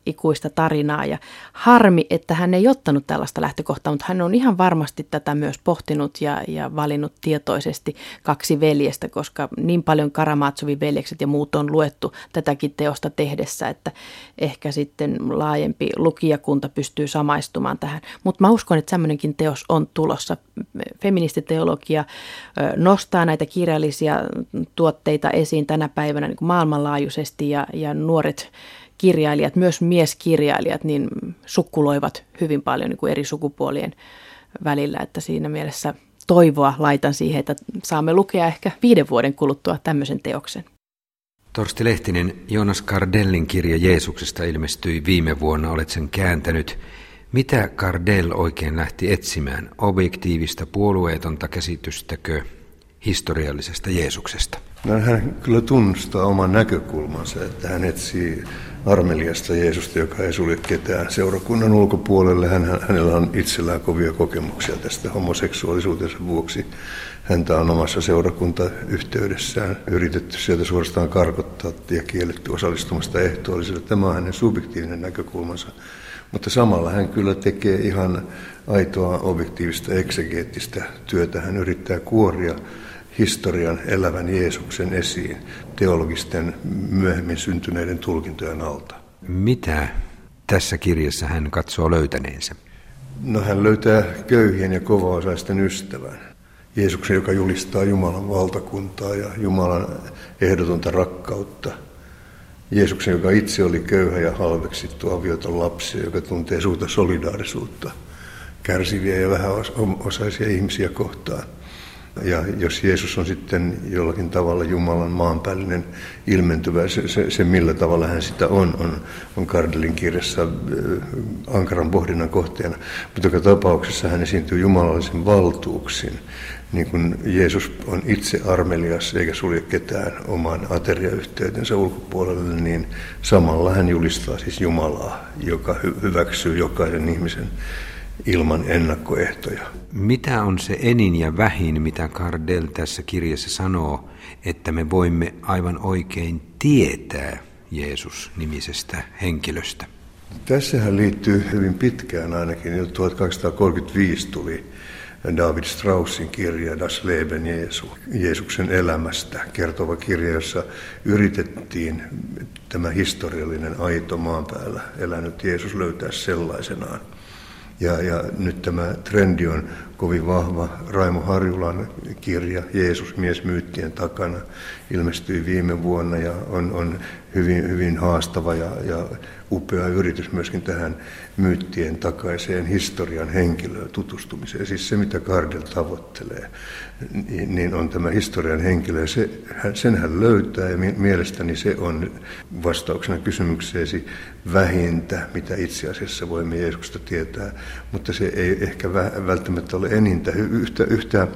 Speaker 2: ikuista tarinaa. Ja harmi, että hän ei ottanut tällaista lähtökohtaa, mutta hän on ihan varmasti tätä myös pohtinut ja, ja valinnut tietoisesti kaksi veljestä, koska niin paljon Karamatsovin veljekset ja muut on luettu tätäkin teosta tehdessä, että ehkä sitten laajempi lukijakunta pystyy samaistumaan tähän. Mutta mä uskon, että tämmöinenkin teos on tulossa. Feministiteologia nostaa näitä kirjallisia tuotteita esiin tänä päivänä niin kuin maailmanlaajuisesti ja, ja nuoret kirjailijat, myös mieskirjailijat, niin sukkuloivat hyvin paljon niin kuin eri sukupuolien välillä, että siinä mielessä toivoa laitan siihen, että saamme lukea ehkä viiden vuoden kuluttua tämmöisen teoksen.
Speaker 1: Torsti Lehtinen, Jonas Kardellin kirja Jeesuksesta ilmestyi viime vuonna, olet sen kääntänyt. Mitä Kardell oikein lähti etsimään? Objektiivista puolueetonta käsitystäkö historiallisesta Jeesuksesta?
Speaker 3: No, hän kyllä tunnustaa oman näkökulmansa, että hän etsii armeliasta Jeesusta, joka ei sulje ketään seurakunnan ulkopuolelle. Hän, hänellä on itsellään kovia kokemuksia tästä homoseksuaalisuutensa vuoksi. Häntä on omassa seurakuntayhteydessään yritetty sieltä suorastaan karkottaa ja kielletty osallistumasta ehtoolliselle. Tämä on hänen subjektiivinen näkökulmansa. Mutta samalla hän kyllä tekee ihan aitoa objektiivista eksegeettistä työtä. Hän yrittää kuoria historian elävän Jeesuksen esiin teologisten myöhemmin syntyneiden tulkintojen alta.
Speaker 1: Mitä tässä kirjassa hän katsoo löytäneensä?
Speaker 3: No hän löytää köyhien ja kovaosaisten ystävän. Jeesuksen, joka julistaa Jumalan valtakuntaa ja Jumalan ehdotonta rakkautta. Jeesuksen, joka itse oli köyhä ja halveksittu avioton lapsi, joka tuntee suurta solidaarisuutta kärsiviä ja vähäosaisia ihmisiä kohtaan. Ja jos Jeesus on sitten jollakin tavalla Jumalan maanpäällinen ilmentyvä, se, se, se millä tavalla hän sitä on, on, on Kardelin kirjassa äh, ankaran pohdinnan kohteena. Mutta joka tapauksessa hän esiintyy jumalallisen valtuuksin. Niin kuin Jeesus on itse armelias eikä sulje ketään oman ateriayhteytensä ulkopuolelle, niin samalla hän julistaa siis Jumalaa, joka hy- hyväksyy jokaisen ihmisen ilman ennakkoehtoja.
Speaker 1: Mitä on se enin ja vähin, mitä Kardel tässä kirjassa sanoo, että me voimme aivan oikein tietää Jeesus-nimisestä henkilöstä?
Speaker 3: Tässähän liittyy hyvin pitkään ainakin, jo 1235 tuli David Straussin kirja Das Leben Jesu, Jeesuksen elämästä, kertova kirja, jossa yritettiin tämä historiallinen aito maan päällä elänyt Jeesus löytää sellaisenaan. Ja, ja nyt tämä trendi on kovin vahva. Raimo Harjulan kirja Jeesus mies myyttien takana ilmestyi viime vuonna ja on, on hyvin, hyvin haastava ja, ja upea yritys myöskin tähän myyttien takaiseen historian henkilöön tutustumiseen. Siis se, mitä Gardel tavoittelee, niin, on tämä historian henkilö. Se, sen hän löytää ja mielestäni se on vastauksena kysymykseesi vähintä, mitä itse asiassa voimme Jeesusta tietää, mutta se ei ehkä välttämättä ole enintä. Yhtä, yhtä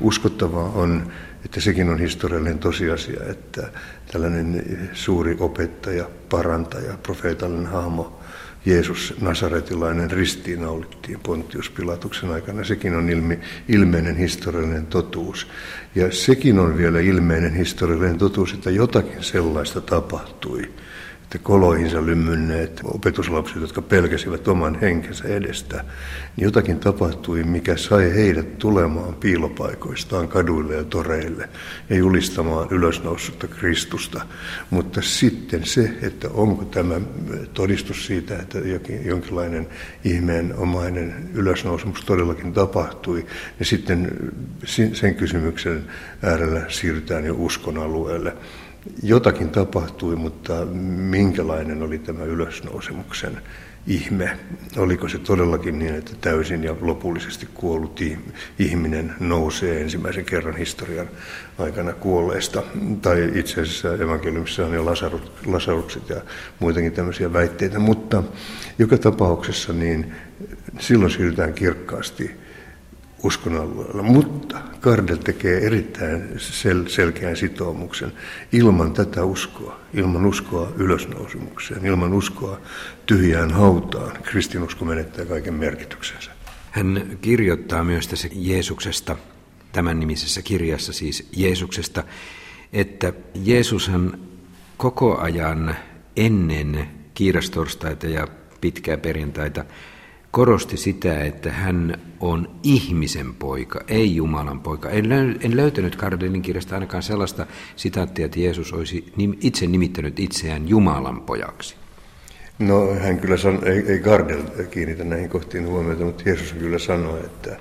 Speaker 3: uskottavaa on, että sekin on historiallinen tosiasia, että tällainen suuri opettaja, parantaja, profeetallinen hahmo, Jeesus Nasaretilainen ristiinnaulittiin Pontius Pilatuksen aikana. Sekin on ilmi, ilmeinen historiallinen totuus. Ja sekin on vielä ilmeinen historiallinen totuus, että jotakin sellaista tapahtui sitten koloihinsa lymynneet opetuslapset, jotka pelkäsivät oman henkensä edestä, niin jotakin tapahtui, mikä sai heidät tulemaan piilopaikoistaan kaduille ja toreille ja julistamaan ylösnoussutta Kristusta. Mutta sitten se, että onko tämä todistus siitä, että jokin, jonkinlainen ihmeenomainen ylösnousemus todellakin tapahtui, niin sitten sen kysymyksen äärellä siirrytään jo uskon alueelle jotakin tapahtui, mutta minkälainen oli tämä ylösnousemuksen ihme? Oliko se todellakin niin, että täysin ja lopullisesti kuollut ihminen nousee ensimmäisen kerran historian aikana kuolleesta? Tai itse asiassa evankeliumissa on jo lasarukset ja muitakin tämmöisiä väitteitä, mutta joka tapauksessa niin silloin siirrytään kirkkaasti uskon alueella. Mutta Kardel tekee erittäin sel- selkeän sitoumuksen. Ilman tätä uskoa, ilman uskoa ylösnousemukseen, ilman uskoa tyhjään hautaan, kristinusko menettää kaiken merkityksensä.
Speaker 1: Hän kirjoittaa myös tässä Jeesuksesta, tämän nimisessä kirjassa siis Jeesuksesta, että Jeesushan koko ajan ennen kiirastorstaita ja pitkää perjantaita korosti sitä, että hän on ihmisen poika, ei Jumalan poika. En, löy- en löytänyt Kardelin kirjasta ainakaan sellaista sitaattia, että Jeesus olisi itse nimittänyt itseään Jumalan pojaksi.
Speaker 3: No hän kyllä sanoi, ei, ei Gardel kiinnitä näihin kohtiin huomiota, mutta Jeesus kyllä sanoi, että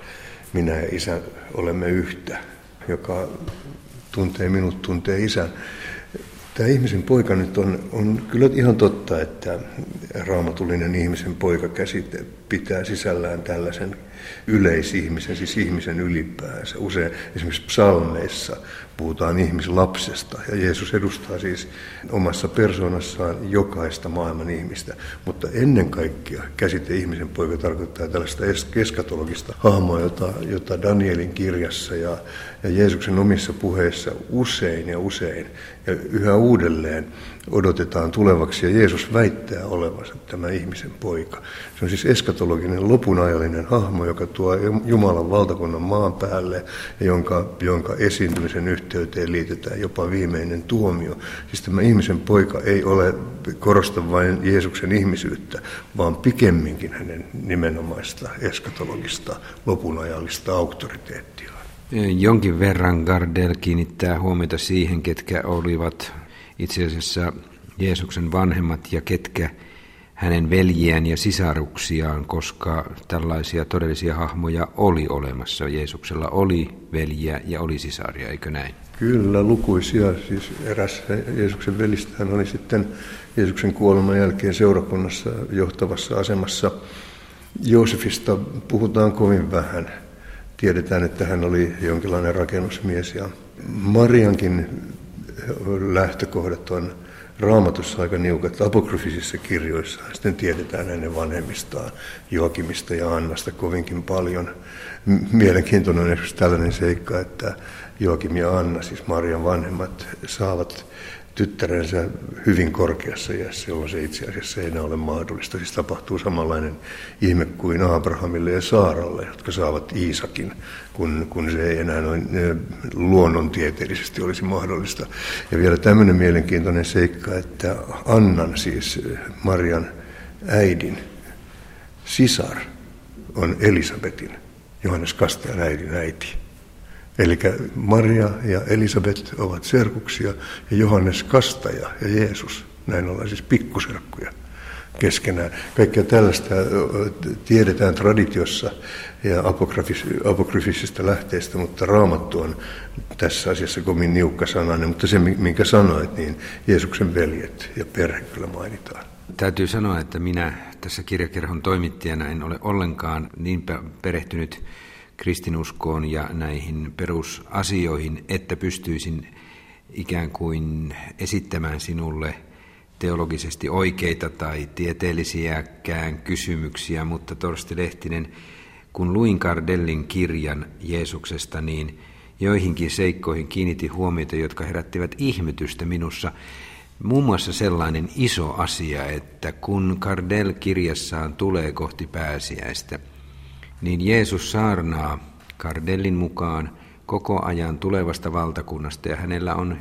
Speaker 3: minä ja isä olemme yhtä. Joka tuntee minut, tuntee isän. Tämä ihmisen poika nyt on, on kyllä ihan totta, että raamatullinen ihmisen poika käsite pitää sisällään tällaisen yleisihmisen, siis ihmisen ylipäänsä. Usein esimerkiksi psalmeissa puhutaan ihmislapsesta ja Jeesus edustaa siis omassa persoonassaan jokaista maailman ihmistä. Mutta ennen kaikkea käsite ihmisen poika tarkoittaa tällaista eskatologista hahmoa, jota, jota Danielin kirjassa ja, ja Jeesuksen omissa puheissa usein ja usein ja yhä uudelleen odotetaan tulevaksi ja Jeesus väittää olevansa tämä ihmisen poika. Se on siis eskatologinen lopunajallinen hahmo, joka tuo Jumalan valtakunnan maan päälle ja jonka, jonka esiintymisen yhteyteen liitetään jopa viimeinen tuomio. Siis tämä ihmisen poika ei ole korosta vain Jeesuksen ihmisyyttä, vaan pikemminkin hänen nimenomaista eskatologista lopunajallista auktoriteettia.
Speaker 1: Jonkin verran Gardel kiinnittää huomiota siihen, ketkä olivat itse asiassa Jeesuksen vanhemmat ja ketkä hänen veljiään ja sisaruksiaan, koska tällaisia todellisia hahmoja oli olemassa. Jeesuksella oli veljiä ja oli sisaria, eikö näin?
Speaker 3: Kyllä, lukuisia. Siis eräs Jeesuksen velistään oli sitten Jeesuksen kuoleman jälkeen seurakunnassa johtavassa asemassa. Joosefista puhutaan kovin vähän. Tiedetään, että hän oli jonkinlainen rakennusmies ja Mariankin lähtökohdat on raamatussa aika niukat apokryfisissa kirjoissa. Sitten tiedetään hänen vanhemmistaan, Joakimista ja Annasta kovinkin paljon. Mielenkiintoinen on esimerkiksi tällainen seikka, että Joakim ja Anna, siis Marian vanhemmat, saavat tyttärensä hyvin korkeassa iässä, jolloin se itse asiassa ei enää ole mahdollista. Siis tapahtuu samanlainen ihme kuin Abrahamille ja Saaralle, jotka saavat Iisakin, kun, kun se ei enää noin luonnontieteellisesti olisi mahdollista. Ja vielä tämmöinen mielenkiintoinen seikka, että Annan, siis Marian äidin sisar, on Elisabetin, Johannes Kastajan äidin äiti. Eli Maria ja Elisabet ovat serkuksia ja Johannes Kastaja ja Jeesus, näin ollaan siis pikkuserkkuja keskenään. Kaikkea tällaista tiedetään traditiossa ja apokryfisistä lähteistä, mutta raamattu on tässä asiassa kovin niukka sananen, mutta se minkä sanoit, niin Jeesuksen veljet ja perhe kyllä mainitaan.
Speaker 1: Täytyy sanoa, että minä tässä kirjakerhon toimittajana en ole ollenkaan niin perehtynyt kristinuskoon ja näihin perusasioihin, että pystyisin ikään kuin esittämään sinulle teologisesti oikeita tai tieteellisiäkään kysymyksiä, mutta Torsti Lehtinen, kun luin Cardellin kirjan Jeesuksesta, niin joihinkin seikkoihin kiinnitti huomiota, jotka herättivät ihmetystä minussa. Muun muassa sellainen iso asia, että kun Cardell kirjassaan tulee kohti pääsiäistä – niin Jeesus saarnaa Kardellin mukaan koko ajan tulevasta valtakunnasta ja hänellä on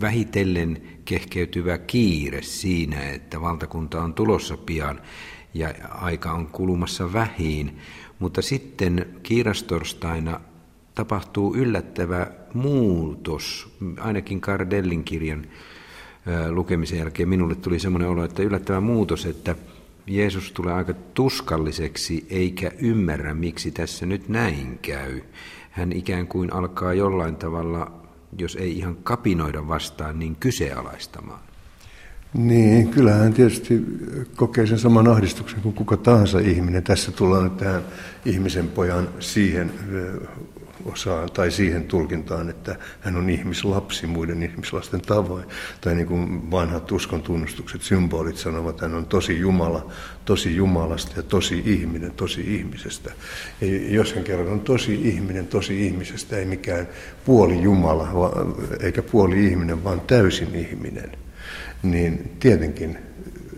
Speaker 1: vähitellen kehkeytyvä kiire siinä, että valtakunta on tulossa pian ja aika on kulumassa vähiin, mutta sitten kiirastorstaina tapahtuu yllättävä muutos, ainakin Kardellin kirjan lukemisen jälkeen minulle tuli semmoinen olo, että yllättävä muutos, että Jeesus tulee aika tuskalliseksi eikä ymmärrä, miksi tässä nyt näin käy. Hän ikään kuin alkaa jollain tavalla, jos ei ihan kapinoida vastaan, niin kyseenalaistamaan.
Speaker 3: Niin, kyllähän tietysti kokee sen saman ahdistuksen kuin kuka tahansa ihminen. Tässä tullaan tähän ihmisen pojan siihen osaan tai siihen tulkintaan, että hän on ihmislapsi muiden ihmislasten tavoin. Tai niin kuin vanhat uskon tunnustukset, symbolit sanovat, että hän on tosi Jumala, tosi Jumalasta ja tosi ihminen, tosi ihmisestä. Ja jos hän kerran on tosi ihminen, tosi ihmisestä, ei mikään puoli Jumala eikä puoli ihminen, vaan täysin ihminen, niin tietenkin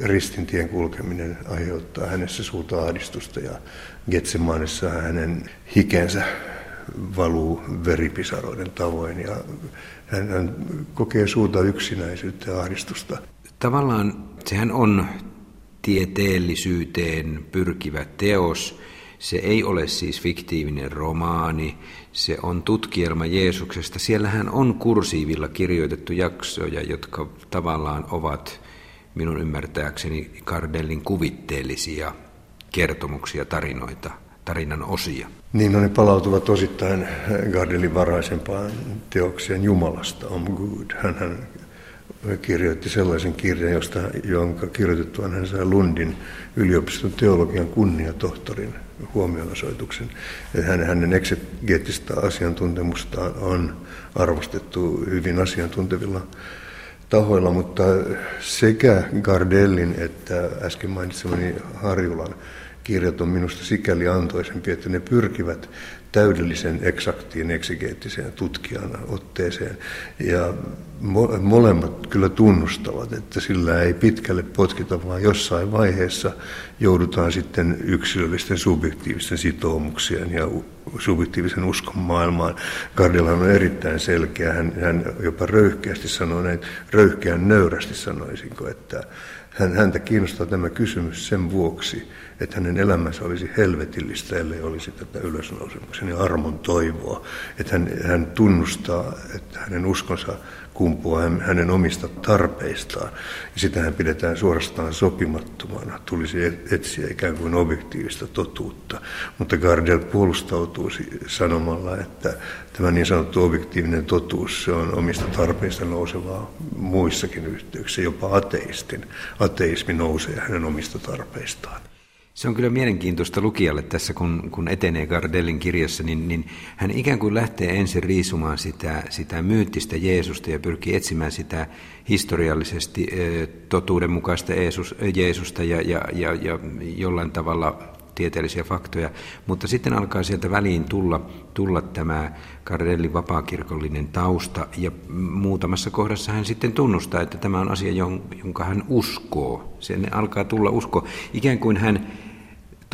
Speaker 3: ristintien kulkeminen aiheuttaa hänessä suurta ahdistusta ja Getsemanissa hänen hikensä valuu veripisaroiden tavoin ja hän, hän kokee suurta yksinäisyyttä ja ahdistusta.
Speaker 1: Tavallaan sehän on tieteellisyyteen pyrkivä teos. Se ei ole siis fiktiivinen romaani, se on tutkielma Jeesuksesta. Siellähän on kursiivilla kirjoitettu jaksoja, jotka tavallaan ovat minun ymmärtääkseni Kardellin kuvitteellisia kertomuksia, tarinoita – tarinan osia.
Speaker 3: Niin, no ne palautuvat osittain Gardelin varaisempaan teokseen Jumalasta, Om Good. Hän, hän kirjoitti sellaisen kirjan, josta, jonka kirjoitettuaan hän sai Lundin yliopiston teologian kunniatohtorin huomionosoituksen. Hänen, hänen eksegeettistä asiantuntemustaan on arvostettu hyvin asiantuntevilla tahoilla, mutta sekä Gardellin että äsken mainitsemani Harjulan kirjat on minusta sikäli antoisempi, että ne pyrkivät täydellisen eksaktiin eksegeettiseen tutkijan otteeseen. Ja molemmat kyllä tunnustavat, että sillä ei pitkälle potkita, vaan jossain vaiheessa joudutaan sitten yksilöllisten subjektiivisten sitoumuksien ja subjektiivisen uskon maailmaan. Gardella on erittäin selkeä, hän, hän jopa röyhkeästi sanoi näin, röyhkeän nöyrästi sanoisinko, että hän, häntä kiinnostaa tämä kysymys sen vuoksi, että hänen elämänsä olisi helvetillistä, ellei olisi tätä ylösnousemuksen ja armon toivoa. Että hän, hän tunnustaa, että hänen uskonsa kumpuaa hänen omista tarpeistaan. Ja sitä hän pidetään suorastaan sopimattomana. Tulisi etsiä ikään kuin objektiivista totuutta. Mutta Gardel puolustautuu sanomalla, että tämä niin sanottu objektiivinen totuus se on omista tarpeista nousevaa muissakin yhteyksissä. Jopa ateistin. Ateismi nousee hänen omista tarpeistaan.
Speaker 1: Se on kyllä mielenkiintoista lukijalle tässä, kun, kun etenee Gardellin kirjassa, niin, niin hän ikään kuin lähtee ensin riisumaan sitä, sitä myyttistä Jeesusta ja pyrkii etsimään sitä historiallisesti totuudenmukaista Jeesus, Jeesusta ja, ja, ja, ja jollain tavalla tieteellisiä faktoja, mutta sitten alkaa sieltä väliin tulla, tulla tämä Gardellin vapaakirkollinen tausta ja muutamassa kohdassa hän sitten tunnustaa, että tämä on asia, jonka hän uskoo. Sen alkaa tulla usko, ikään kuin hän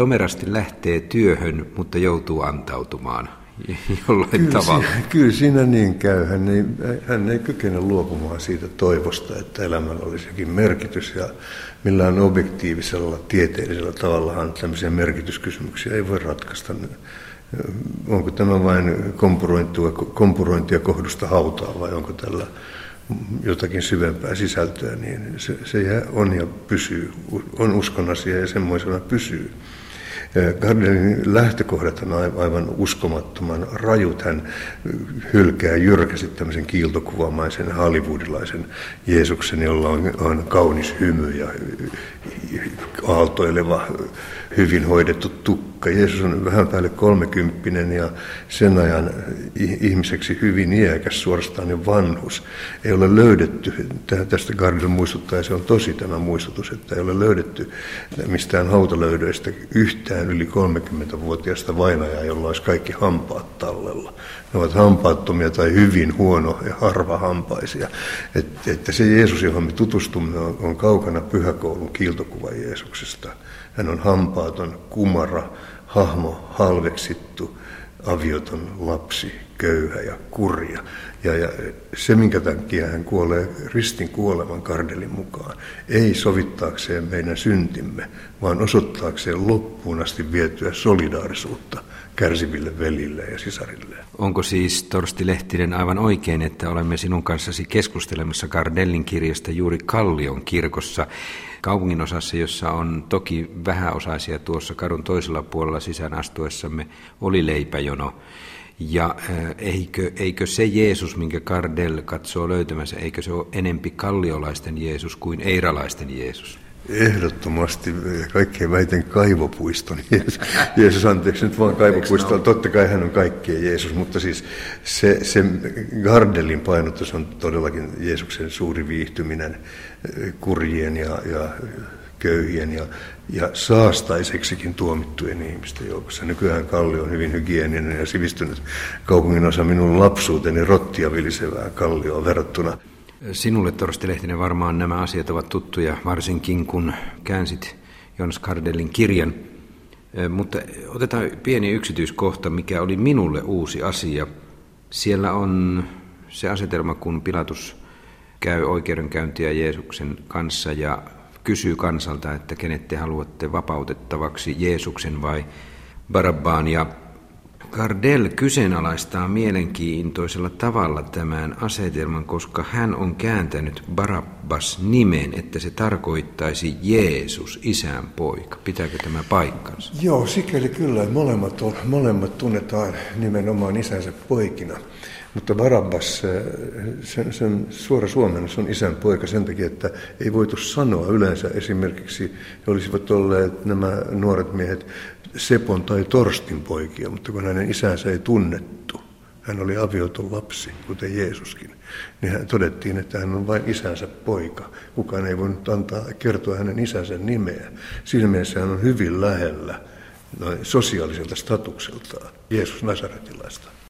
Speaker 1: tomerasti lähtee työhön, mutta joutuu antautumaan [LAUGHS] jollain kyllä tavalla.
Speaker 3: Siinä, kyllä siinä niin käy. Hän ei, hän ei kykene luopumaan siitä toivosta, että elämällä olisi jokin merkitys ja millään objektiivisella, tieteellisellä tavallahan tämmöisiä merkityskysymyksiä ei voi ratkaista. Onko tämä vain kompurointia, kompurointia kohdusta hautaa vai onko tällä jotakin syvempää sisältöä, niin se, se on ja pysyy, on uskon asia ja semmoisena pysyy. Gardelin lähtökohdat on aivan uskomattoman rajut. Hän hylkää jyrkästi tämmöisen kiiltokuvamaisen hollywoodilaisen Jeesuksen, jolla on, on kaunis hymy ja aaltoileva, hyvin hoidettu tukka. Jeesus on vähän päälle kolmekymppinen ja sen ajan ihmiseksi hyvin iäkäs, suorastaan jo vanhus. Ei ole löydetty, tästä Gardel muistuttaa, ja se on tosi tämä muistutus, että ei ole löydetty mistään hautalöydöistä yhtään yli 30-vuotiaasta vainajaa, jolla olisi kaikki hampaat tallella. Ne ovat hampaattomia tai hyvin huono ja harvahampaisia. Että, että se Jeesus, johon me tutustumme, on, on kaukana pyhäkoulun kiiltokuva Jeesuksesta. Hän on hampaaton, kumara, hahmo, halveksittu, avioton lapsi, köyhä ja kurja. Ja, ja se, minkä takia hän kuolee ristin kuoleman kardelin mukaan, ei sovittaakseen meidän syntimme, vaan osoittaakseen loppuun asti vietyä solidaarisuutta kärsiville velille ja sisarille.
Speaker 1: Onko siis Torsti Lehtinen aivan oikein, että olemme sinun kanssasi keskustelemassa Gardellin kirjasta juuri Kallion kirkossa, kaupunginosassa, jossa on toki vähäosaisia tuossa kadun toisella puolella sisään astuessamme, oli leipäjono. Ja äh, eikö, eikö se Jeesus, minkä Kardell katsoo löytämänsä, eikö se ole enempi kalliolaisten Jeesus kuin eiralaisten Jeesus?
Speaker 3: Ehdottomasti kaikkein väiten kaivopuiston Jeesus. Jeesus, anteeksi nyt vaan kaivopuisto. Totta kai hän on kaikkien Jeesus, mutta siis se, se Gardelin painotus on todellakin Jeesuksen suuri viihtyminen kurjien ja, ja köyhien ja, ja saastaiseksikin tuomittujen ihmisten joukossa. Nykyään Kallio on hyvin hygieninen ja sivistynyt kaupungin osa minun lapsuuteni rottia vilisevää Kallioa verrattuna
Speaker 1: Sinulle, Torsti Lehtinen, varmaan nämä asiat ovat tuttuja, varsinkin kun käänsit Jonas Kardellin kirjan. Mutta otetaan pieni yksityiskohta, mikä oli minulle uusi asia. Siellä on se asetelma, kun Pilatus käy oikeudenkäyntiä Jeesuksen kanssa ja kysyy kansalta, että kenet te haluatte vapautettavaksi, Jeesuksen vai Barabbaan. Ja Gardel kyseenalaistaa mielenkiintoisella tavalla tämän asetelman, koska hän on kääntänyt Barabbas nimen, että se tarkoittaisi Jeesus, isän poika. Pitääkö tämä paikkansa?
Speaker 3: Joo, sikäli kyllä. Molemmat, on, molemmat tunnetaan nimenomaan isänsä poikina. Mutta Barabbas, sen, sen suora suomennus on isän poika sen takia, että ei voitu sanoa yleensä esimerkiksi, olisivat olleet nämä nuoret miehet Sepon tai Torstin poikia, mutta kun hänen isänsä ei tunnettu, hän oli avioton lapsi, kuten Jeesuskin, niin hän todettiin, että hän on vain isänsä poika. Kukaan ei voinut antaa kertoa hänen isänsä nimeä. Siinä mielessä hän on hyvin lähellä noin sosiaaliselta statukseltaan Jeesus Nasaretilaista.